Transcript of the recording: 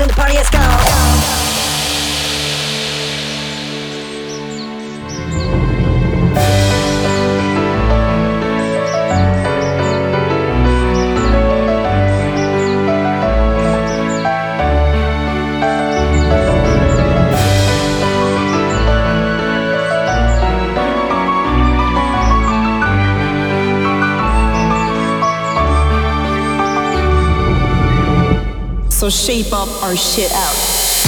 till the party has gone. So shape up our shit out.